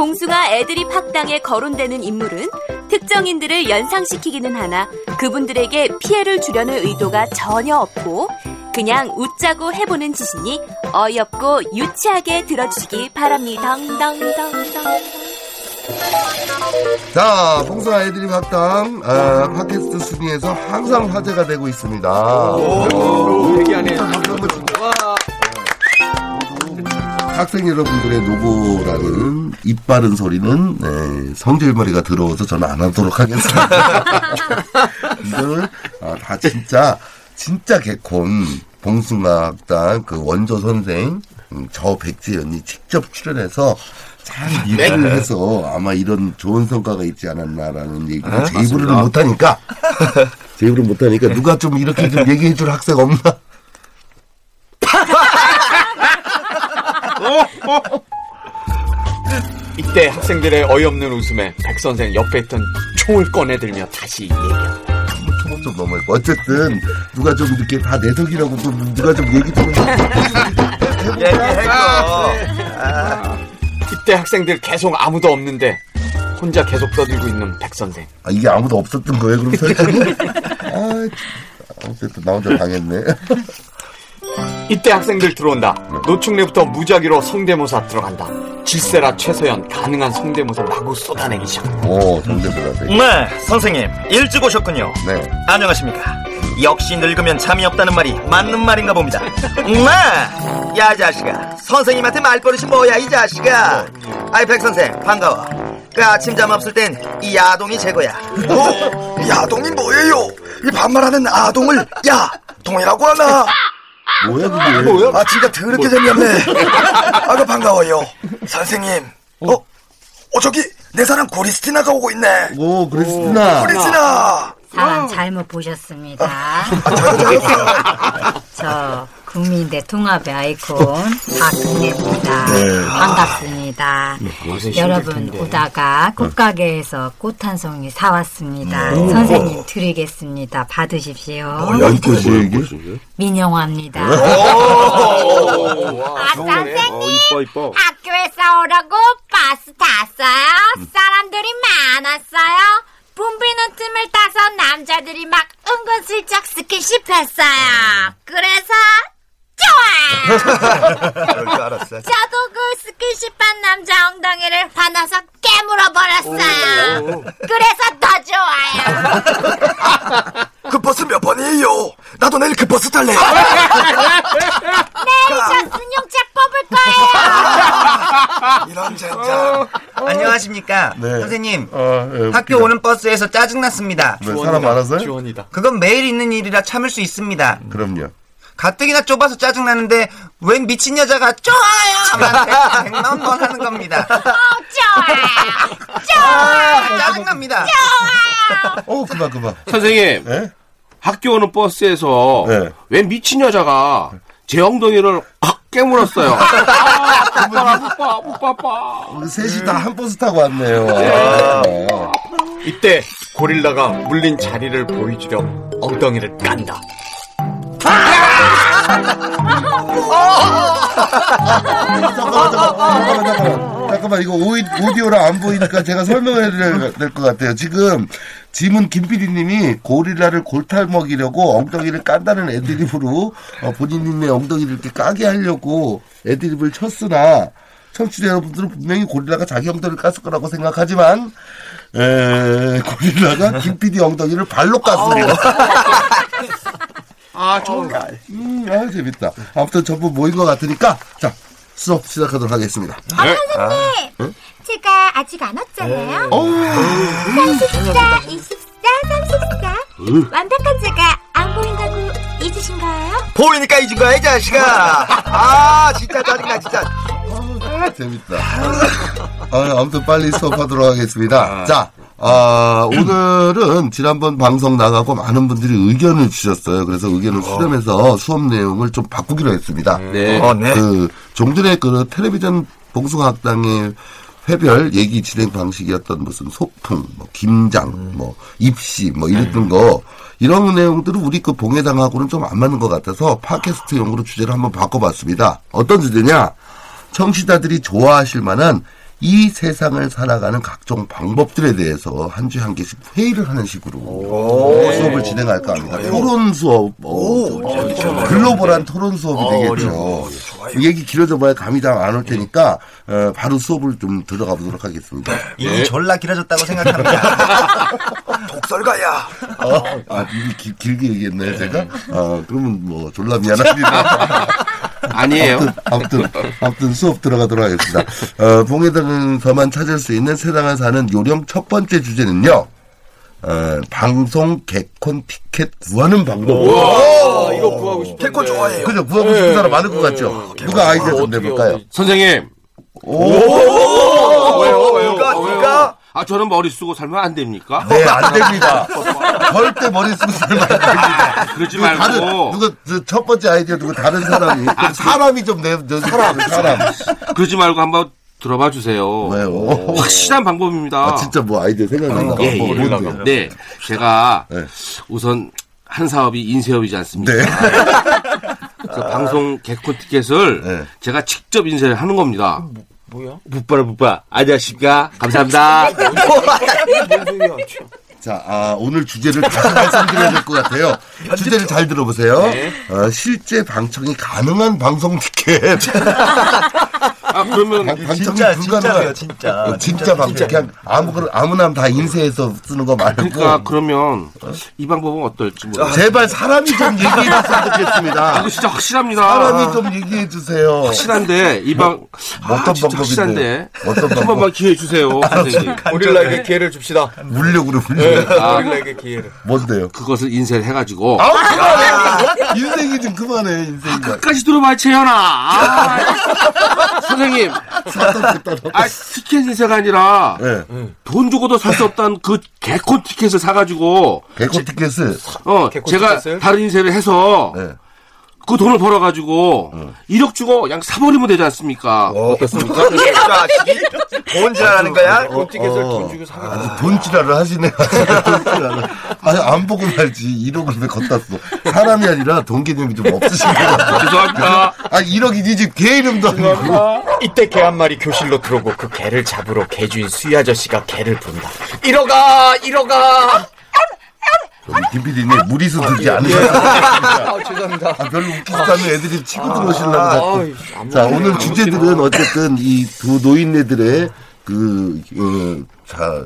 봉숭아 애드립 학당에 거론되는 인물은 특정인들을 연상시키기는 하나 그분들에게 피해를 주려는 의도가 전혀 없고 그냥 웃자고 해보는 짓이니 어이없고 유치하게 들어주시기 바랍니다. 자, 봉사 애드립 학당 아, 팟캐스트 순위에서 항상 화제가 되고 있습니다. 회개하네. 박수 한번 주고. 학생 여러분들의 노고라는 입 바른 소리는 네, 성질머리가 들어와서 저는 안 하도록 하겠습니다. 이거는 아, 다 진짜 진짜 개콘 봉숭아학당 그 원조 선생 음, 저 백지연이 직접 출연해서 잘 리뷰를 해서 아마 이런 좋은 성과가 있지 않았나라는 얘기를 제 입으로는 못하니까 제 입으로 못하니까 누가 좀 이렇게 좀 얘기해 줄 학생 없나? 이때 학생들의 어이없는 웃음에 백 선생 옆에 있던 총을 꺼내들며 다시 얘기한다. 좀 넘어있고 어쨌든 누가 좀 이렇게 다 내석이라고 좀 누가 좀 얘기 좀 해보자 이때 학생들 계속 아무도 없는데 혼자 계속 떠들고 있는 백 선생. 아 이게 아무도 없었던 거예요 그럼 설정이? 아 어쨌든 나 혼자 당했네 이때 학생들 들어온다. 노충래부터 무작위로 성대모사 들어간다. 질세라 최서연 가능한 성대모사 마구 쏟아내기 시작한다. 오 정대보다 네, 선생님. 일찍 오셨군요. 네 안녕하십니까. 역시 늙으면 잠이 없다는 말이 맞는 말인가 봅니다. 네! 야, 자식아. 선생님한테 말버릇이 뭐야, 이 자식아. 아이, 백 선생, 반가워. 그 아침 잠 없을 땐 이 야동이 최고야. 어? 야동이 뭐예요? 이 반말하는 아동을 야 동이라고 하나? 뭐야 그게 아 진짜 더럽게 재미없네. 아그 반가워요. 선생님. 어? 어 저기 내 사랑 고리스티나가 오고 있네. 오 그리스티나 고리스티나. 사람 잘못 보셨습니다. 아, 저요 저요. 저 국민대 통합의 아이콘 박근혜입니다. 네. 반갑습니다. 여러분 오다가 꽃가게에서 꽃 한 송이 사왔습니다. 선생님 드리겠습니다. 받으십시오. 뭐야 이게 민영화입니다. 아, 선생님! 학교에서 오라고 버스 탔어요? 사람들이 많았어요? 붐비는 틈을 타서 남자들이 막 은근슬쩍 스킨십 했어요. 그래서! 그럴 줄 알았어. 저도 그 스킨십한 남자 엉덩이를 화나서 깨물어 버렸어요. 그래서 더 좋아요. 그 버스 몇 번이에요? 나도 내일 그 버스 탈래. 내일 저 승용차 뽑을 거예요. 이런 젠장. 안녕하십니까. 네. 선생님, 아, 예, 학교 웃기다. 오는 버스에서 짜증났습니다. 왜 사람 많아서요? 지원이다. 그건 매일 있는 일이라 참을 수 있습니다. 그럼요 가뜩이나 좁아서 짜증나는데 웬 미친 여자가 좋아요 하면 백만 번 하는 겁니다. 어, 좋아요. 좋아요. 짜증납니다. 어 그만 그만 선생님, 예? 학교 오는 버스에서 네. 웬 미친 여자가 제 엉덩이를 확 깨물었어요. 아, 오빠, 오빠. 우리 셋이 다 한 버스 타고 왔네요 아, 이때 고릴라가 물린 자리를 보여주려 엉덩이를 깐다. 잠깐만, 잠깐만, 잠깐만, 잠깐만. 이거 오이, 오디오랑 안 보이니까 제가 설명해야 될 것 같아요. 지금, 지문 김PD님이 고릴라를 골탈 먹이려고 엉덩이를 깐다는 애드립으로 어, 본인님의 엉덩이를 이렇게 까게 하려고 애드립을 쳤으나 청취자 여러분들은 분명히 고릴라가 자기 엉덩이를 깠을 거라고 생각하지만 에, 고릴라가 김PD 엉덩이를 발로 깠습니다. 아, 좋은 음, 아, 재밌다. 아무튼 전부 모인 것 같으니까, 자, 수업 시작하도록 하겠습니다. 아, 선생님! 제가 아직 안 왔잖아요. 어, 34, 24, 34. 완벽한 제가 안 보인다고 잊으신 거예요? 보이니까 잊은 거야, 이 자식아. 아, 진짜 짜증나, 진짜. 아, 재밌다. 아, 아무튼 빨리 수업하도록 하겠습니다. 자, 아, 오늘은 지난번 방송 나가고 많은 분들이 의견을 주셨어요. 그래서 의견을 수렴해서 수업 내용을 좀 바꾸기로 했습니다. 네. 어, 네. 그, 종전에 그 텔레비전 봉숭아학당의 회별 얘기 진행 방식이었던 무슨 소풍, 뭐 김장, 뭐 입시, 뭐 이랬던 거 이런 내용들은 우리 그 봉해당하고는 좀 안 맞는 것 같아서 팟캐스트용으로 주제를 한번 바꿔봤습니다. 어떤 주제냐? 청취자들이 좋아하실 만한 이 세상을 살아가는 각종 방법들에 대해서 한 주에 한 개씩 회의를 하는 식으로 수업을 진행할까 합니다. 토론 수업, 어, 좀 글로벌한 토론 수업이 되겠죠. 얘기 길어져 봐야 감이 다 안 올 테니까 어, 바로 수업을 좀 들어가 보도록 하겠습니다. 이미 졸라 길어졌다고 생각합니다. 독설가야. 어, 아, 이미 길, 길게 얘기했나요, 제가? 어, 그러면 뭐 졸라 미안합니다. 아니에요. 아무튼, 아무튼, 아무튼 수업 들어가도록 하겠습니다. 어, 봉해당에서만 찾을 수 있는 세상을 사는 요령 첫 번째 주제는요. 어, 방송 개콘 티켓 구하는 방법. 아, 이거 구하고 싶어. 개콘 좋아해요. 그죠? 구하고 싶은 사람 많을 것 같죠? 누가 아이디어 좀 내볼까요? 선생님. 왜요, 왜요? 누가, 어, 왜요? 누가? 아, 저는 머리 쓰고 살면 안 됩니까? 네, 안 됩니다. 절대 머리 살면 안 됩니다. 그러지 누가 다른, 말고. 누가, 저첫 번째 아이디어 누구 다른 사람이. 사람이 좀 내, 내, 사람, 사람. 그러지 말고 한번 들어봐 주세요. 왜요? 확실한 방법입니다. 아, 진짜 뭐 아이디어 생각난다. 예, 뭐, 예. 뭔데요? 네. 제가 네. 우선 한 사업이 인쇄업이지 않습니까? 네. 그래서 방송 개콘 티켓을 네. 제가 직접 인쇄를 하는 겁니다. 뭐야? 붓바라 붓바 아저씨가 감사합니다. 자, 아, 오늘 주제를 다시 말씀드려야 될 것 같아요. 주제를 잘 들어보세요. 네. 어, 실제 방청이 가능한 방송 티켓. 아 그러면 방, 진짜. 진짜예요, 진짜. 어, 진짜 방청. 그냥 아무거나, 아무나 다 인쇄해서 쓰는 거 말고. 그러니까 그러면 이 방법은 어떨지 모르겠어요. 제발 사람이 좀 얘기해 줬으면 좋겠습니다. 이거 진짜 확실합니다. 사람이 좀 얘기해 주세요. 확실한데 이방 어떤 진짜 방법인데? 확실한데 어떤 한 방법? 번만 기회 주세요, 선생님. 고릴라에게 기회를 줍시다. 물력으로 물려. 네, 고릴라에게 기회를. 뭔데요? 그것을 인쇄를 해가지고 아우, 그만해! 인생이 좀 그만해, 인생이. 끝까지 들어봐 채연아. 아, 선생님, 아 티켓 인쇄가 아니라 네. 돈 주고도 살 수 없던 그 개콘 티켓을 사가지고 개콘 티켓을. 어 개콘 제가 티켓을? 다른 인쇄를 해서 네. 그 돈을 벌어가지고 1억 주고 그냥 사버리면 되지 않습니까? 어떻습니까? 이 자식이 본질하는 거야? 돈 티켓을 어. 돈 주고 사가. 아주 돈지랄을 하시네. 돈 지랄을. 아니, 안 보고 말지. 1억을 왜 걷다 써. 사람이 아니라 돈 개념이 좀 없으신 것 같아. 죄송합니다. 아, 1억이 네집개 이름도 아니고. 이때 개 한 마리 교실로 들어오고 그 개를 잡으러 개주인 수희 아저씨가 개를 부른다. 이러가, 이러가. 저기 김PD님 무리수 들지 않으셨어요. 아, 죄송합니다. 아, 별로 웃기지 않은 애들이 치고 들어오시려고 아, 자꾸. 자, 오늘 주제들은 어쨌든 이 두 노인네들의 그, 어, 자,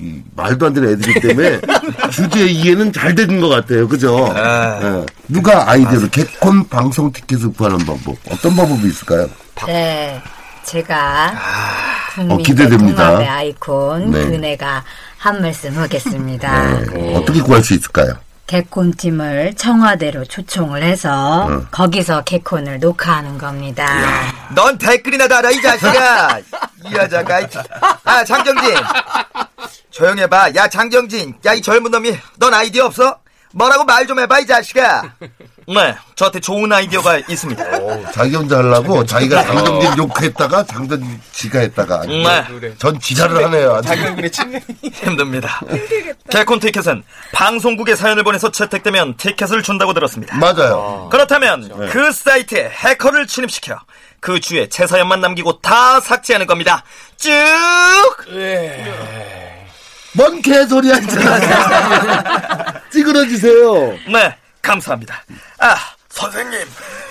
이 말도 안 되는 애들이기 때문에 주제 이해는 잘 되는 것 같아요. 그죠? 예. 누가 아이디어로 개콘 방송 티켓을 구하는 방법. 어떤 방법이 있을까요? 네, 제가 어, 국민의 기대됩니다. 통합의 아이콘 네. 그네가 한 말씀 하겠습니다. 네. 어떻게 구할 수 있을까요? 개콘팀을 청와대로 초청을 해서 어. 거기서 개콘을 녹화하는 겁니다. 넌 댓글이나 달아, 이 자식아. 이 여자가. 이- 아, 장정진. 조용히 해봐. 야, 장정진. 야, 이 젊은 놈이. 넌 아이디어 없어? 뭐라고 말 좀 해봐, 이 자식아. 네, 저한테 좋은 아이디어가 있습니다. 자기 혼자 하려고 자기가 장정진 욕했다가 장정진 지가 했다가 네. 전 지랄을 하네요. 아주. 장정근의 친구. 힘듭니다. 개콘 티켓은 방송국에 사연을 보내서 채택되면 티켓을 준다고 들었습니다. 맞아요. 그렇다면 그 사이트에 해커를 침입시켜 그 주에 제 사연만 남기고 다 삭제하는 겁니다. 쭉! 뭔 개소리야, 진짜. 찌그러지세요. 네, 감사합니다. 아, 선생님,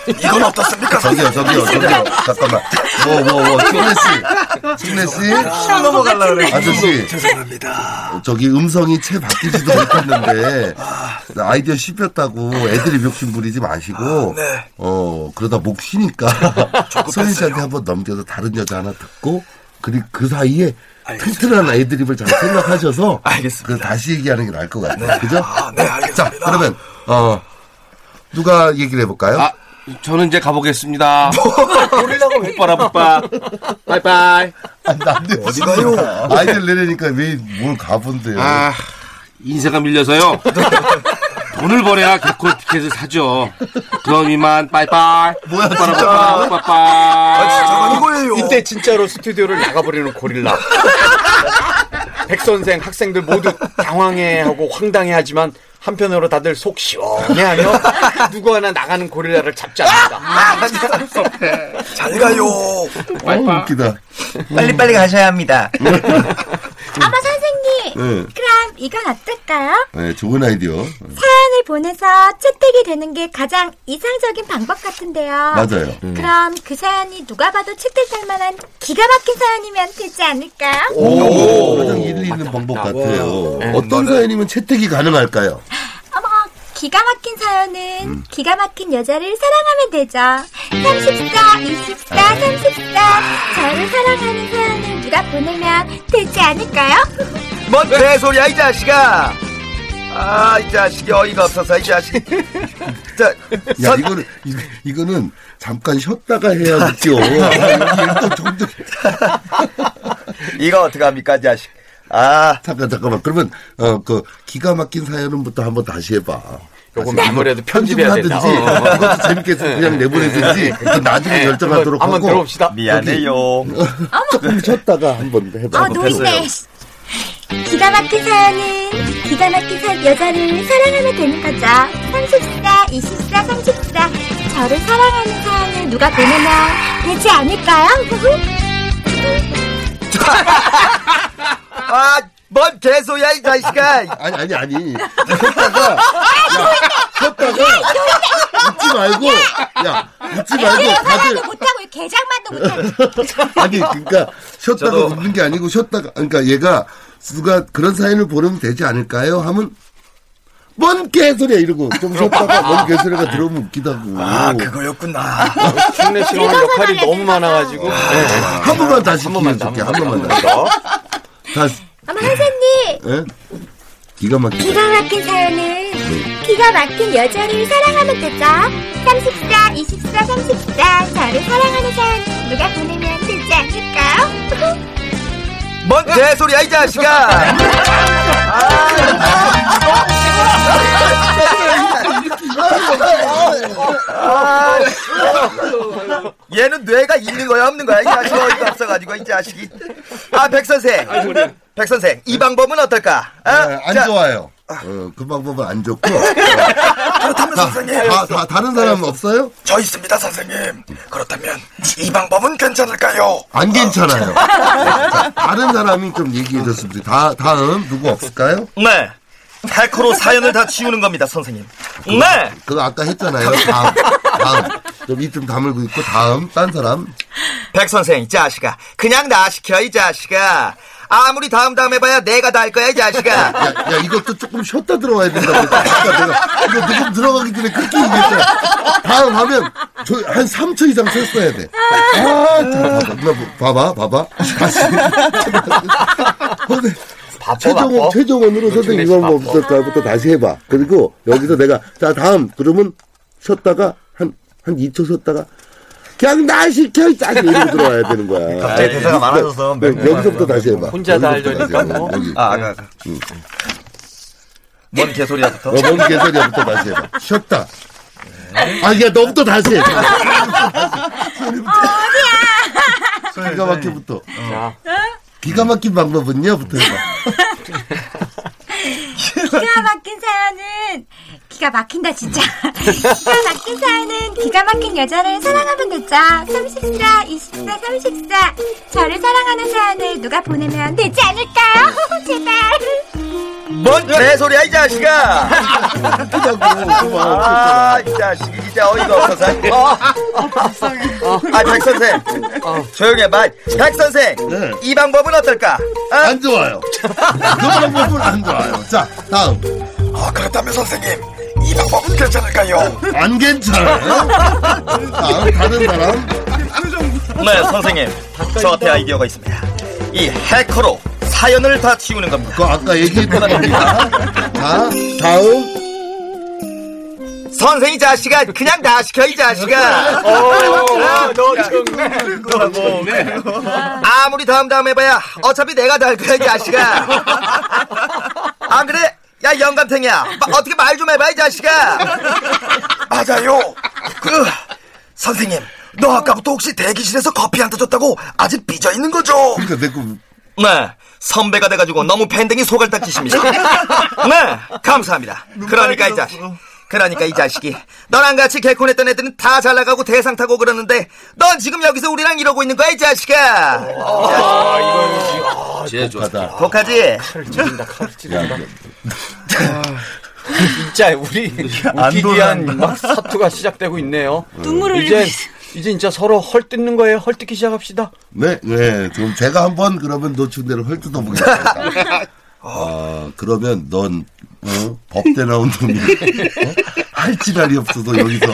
이건 어떻습니까? 저기요, 저기요, 저기요. 잠깐만. 뭐, 뭐, 뭐, 충래 씨. 충래 씨. 넘어갈라 그래. 아저씨. 죄송합니다. 저기 음성이 채 바뀌지도 못했는데 아이디어 씹혔다고 애들이 욕심 부리지 마시고 네. 어 그러다 목 쉬니까 소연 씨한테 한번 넘겨서 다른 여자 하나 듣고 그리고 그 사이에 튼튼한 애드립을 잘 생각하셔서 알겠습니다. 그 다시 얘기하는 게 나을 것 같아요. 그죠? 아, 네, 알겠습니다. 자 그러면 어 누가 얘기를 해볼까요? 아, 저는 이제 가보겠습니다. 고릴라고 못 봐. 빠이빠이. 난데 어디 가요? 아이디어 내려니까 왜 뭘 가본데요? 아, 인쇄가 밀려서요. 돈을 벌어야 개코 티켓을 사죠. 그럼 이만 빠이빠이. 뭐야, 빠라, 진짜. 빠빠, 빠빠. 진짜가 이거예요. 이때 진짜로 스튜디오를 나가버리는 고릴라. 백 선생 학생들 모두 당황해하고 황당해하지만 한편으로 다들 속 시원해하며 누구 하나 나가는 고릴라를 잡지 않는다. 잘 가요. 어, 웃기다. 빨리빨리 가셔야 합니다. 어머 선생님 네. 그럼 이건 어떨까요? 네, 좋은 아이디어. 사연을 보내서 채택이 되는 게 가장 이상적인 방법 같은데요. 맞아요. 그럼 그 사연이 누가 봐도 채택할 만한 기가 막힌 사연이면 되지 않을까요? 오, 가장 일리 있는 방법 같아요. 어떤 사연이면 채택이 가능할까요? 어머, 기가 막힌 사연은 기가 막힌 여자를 사랑하면 되죠. 34, 24, 34. 저를 사랑하는 사연을 누가 보내면 되지 않을까요? 뭔 개소리야 이 자식아. 아 이 자식이 어이가 없어서 이 자식. 자, 야, 이거는, 이, 이거는 잠깐 쉬었다가 해야 웃겨. 아, 이거 어떡합니까 이 자식. 아 잠깐, 잠깐만. 그러면, 어, 그, 기가 막힌 사연은부터 한번 다시 해봐. 요건 다시 아무래도 편집을 편집해야 하든지, 된다. 어. 이것도 재밌게 그냥 내보내든지, 그 나중에 네, 결정하도록 한번 하고. 들어봅시다. 미안해요. 조금 쉬었다가 한번 해봐. 어, 노인네. 기가 막힌 사연은 기가 막힌 사, 여자를 사랑하면 되는 거죠. 34, 24, 34. 저를 사랑하는 사연을 누가 보내면 되지 않을까요? 아 뭔 개소리야 이 자식아. 아니, 아니, 아니. 쉬었다가, 야, 쉬었다가, 웃지 말고, 야, 웃지 말고, 다들, 못하고 개장만도 못하고. 아니 그러니까 쉬었다가 저도- 웃는 게 아니고 쉬었다가 그러니까 얘가 누가 그런 사연을 보내면 되지 않을까요? 하면 뭔 개소리야 이러고 좀 쉬었다가 뭔 개소리가 들어오면 웃기다고 아, 그거였구나. 충래 씨는 오늘 역할이 너무 많아가지고. 네. 한 번만 다시 한 번만 기회 줄게 더, 한 번만 다시 어머, 선생님. 예? 기가 막히다 기가 막힌 사연은 기가 막힌 여자를 사랑하면 되죠. 34, 24, 34. 저를 사랑하는 사연을 누가 보내면 되지 않을까요? 뭔 개소리야 이 자식아. 아, 얘는 뇌가 있는 거야 없는 거야 이 자식 어이가 없어가지고 이 자식이. 아 백 선생. 백 선생 이 방법은 어떨까? 어? 네, 안 자, 좋아요 어, 그 방법은 안 좋고 그렇다면 자, 선생님. 다, 다, 다른 사람 없어요? 저 있습니다, 선생님. 그렇다면 이 방법은 괜찮을까요? 안 괜찮아요 자, 다른 사람이 좀 얘기해 줬으면 다, 다음 누구 없을까요? 네. 탈코로 사연을 다 지우는 겁니다 선생님. 네. 그거 아까 했잖아요 다음 다음 좀 입 좀 다물고 있고 다음 딴 사람 백 선생 이 자식아 그냥 나 시켜 이 자식아. 아무리 다음 다음 해봐야 내가 다 할 거야 이 자식아. 야, 야, 이것도 조금 쉬었다 들어와야 된다고. 아까 내가, 이거 녹음 들어가기 전에 그렇게 얘기했잖아. 다음 하면, 저, 한 3초 이상 쉬었어야 돼. 아, 자, 봐봐. 봐봐, 봐봐. 다시. 바빠, 최종원, 바빠. 최종원으로 선생님 이거 뭐. 없을까부터 다시 해봐. 그리고 여기서 내가, 자, 다음. 그러면 쉬었다가, 한, 한 2초 쉬었다가, 그냥 나 시켜, 이 짜증 이러고 들어와야 되는 거야. 갑자기 대사가 많아져서 네, 여기서부터 다시 해봐. 혼자 다 여기서부터 다시 알려니까 해봐. 뭐. 아, 아까 아까. 뭔 개소리야부터. 어, 뭔 개소리야부터 다시 해봐. 쉬었다. 아, 야, 너부터 다시 해. 어디야? 기가 막히부터. 자, 기가 막힌 방법은요?부터 해봐. 기가 막힌 사연은 기가 막힌다 진짜. 기가 막힌 사연은 기가 막힌 여자를 사랑하면 되죠. 34, 24, 34. 저를 사랑하는 사연을 누가 보내면 되지 않을까요? 제발. 뭔 개소리야 이 자식아. 아, 이 자식이 이 진짜 어이가 없어서. 아, 백 선생. 조용히 해봐. 백 선생. 네. 이 방법은 어떨까? 어? 안 좋아요. 그 방법은 안 좋아요. 자, 다음. 아, 그렇다면 선생님, 이 방법은 괜찮을까요? 안 괜찮아요. 다음, 다른 사람. 네, 선생님. 저한테 아이디어가 있습니다. 이 해커로 사연을 다 치우는 겁니다. 그거 아까 얘기했던 겁니다. 자, 다음. 선생이 자식아, 그냥 다 시켜, 이 자식아. 어, 너 정말. 아무리 다음 다음 해봐야 어차피 내가 다 할 거야, 이 자식아. 안 그래? 야, 영감탱이야. 마- 어떻게 말 좀 해봐, 이 자식아. 맞아요. 그, 선생님, 너 아까부터 혹시 대기실에서 커피 안 터졌다고 아직 삐져 있는 거죠? 그러니까 내거 네, 선배가 돼가지고 너무 밴댕이 속을 닦이십니다. 네, 감사합니다. 그러니까 이 자식. 그러니까 이 자식이 너랑 같이 개콘했던 애들은 다 잘 나가고 대상 타고 그러는데 넌 지금 여기서 우리랑 이러고 있는 거야 이 자식아 아, 이거는 지금, 아, 제 좋다. 독하지? 칼을 찌른다, 칼을 찌른다. 진짜 우리 웃기기 위한 막 사투가 시작되고 있네요. 눈물을 이제 이제 진짜 서로 헐뜯는 거예요. 헐뜯기 시작합시다. 네, 네. 그럼 제가 한번 그러면 노춘 대로 헐뜯어 보겠습니다. 아, 그러면 넌, 어? 법대 나온 놈이, 어? 할 지랄이 없어서 여기서,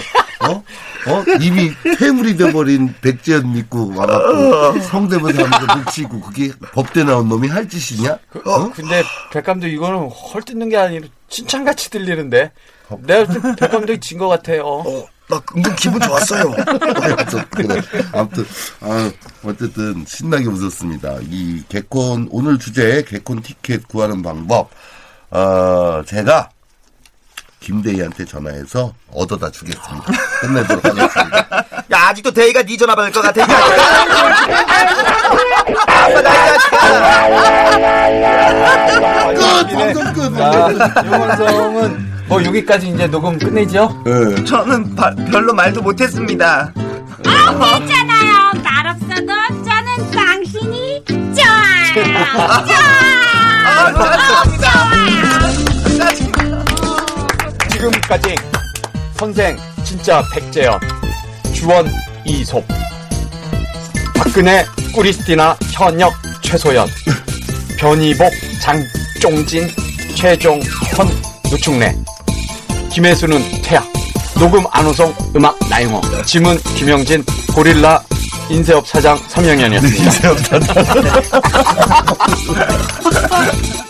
어? 어? 이미 퇴물이 돼버린 백제연 믿고 와갖고 성대모사 하면서 묻히고 그게 법대 나온 놈이 할 짓이냐? 어? 근데 백감독 이거는 헐뜯는 게 아니라 칭찬같이 들리는데 내가 좀 백감독이 진 것 같아요. 어, 나 은근 기분 좋았어요. 그래. 아무튼 아, 어쨌든 신나게 웃었습니다. 이 개콘 오늘 주제 개콘 티켓 구하는 방법. 어, 제가 김대희한테 전화해서 얻어다 주겠습니다. 끝내도록 하겠습니다. 야 아직도 대희가 네 전화 받을 것 같아 이 아빠 나이 끝! 방송 끝! 자, 이원성은 뭐 여기까지 이제 녹음 끝내죠? 네. 저는 바- 별로 말도 못했습니다 괜찮아요. 말 없어도 저는 당신이 좋아요. 지금까지. 선생 진짜 백재현. 주원 이솝 박근혜 꾸리스티나 현역 최소연. 변희복 장종진 최종현 노충래. 김혜수는 태양. 녹음 안호성 음악 나영호. 지문 김영진 고릴라 인쇄업 사장 삼영현이었습니다.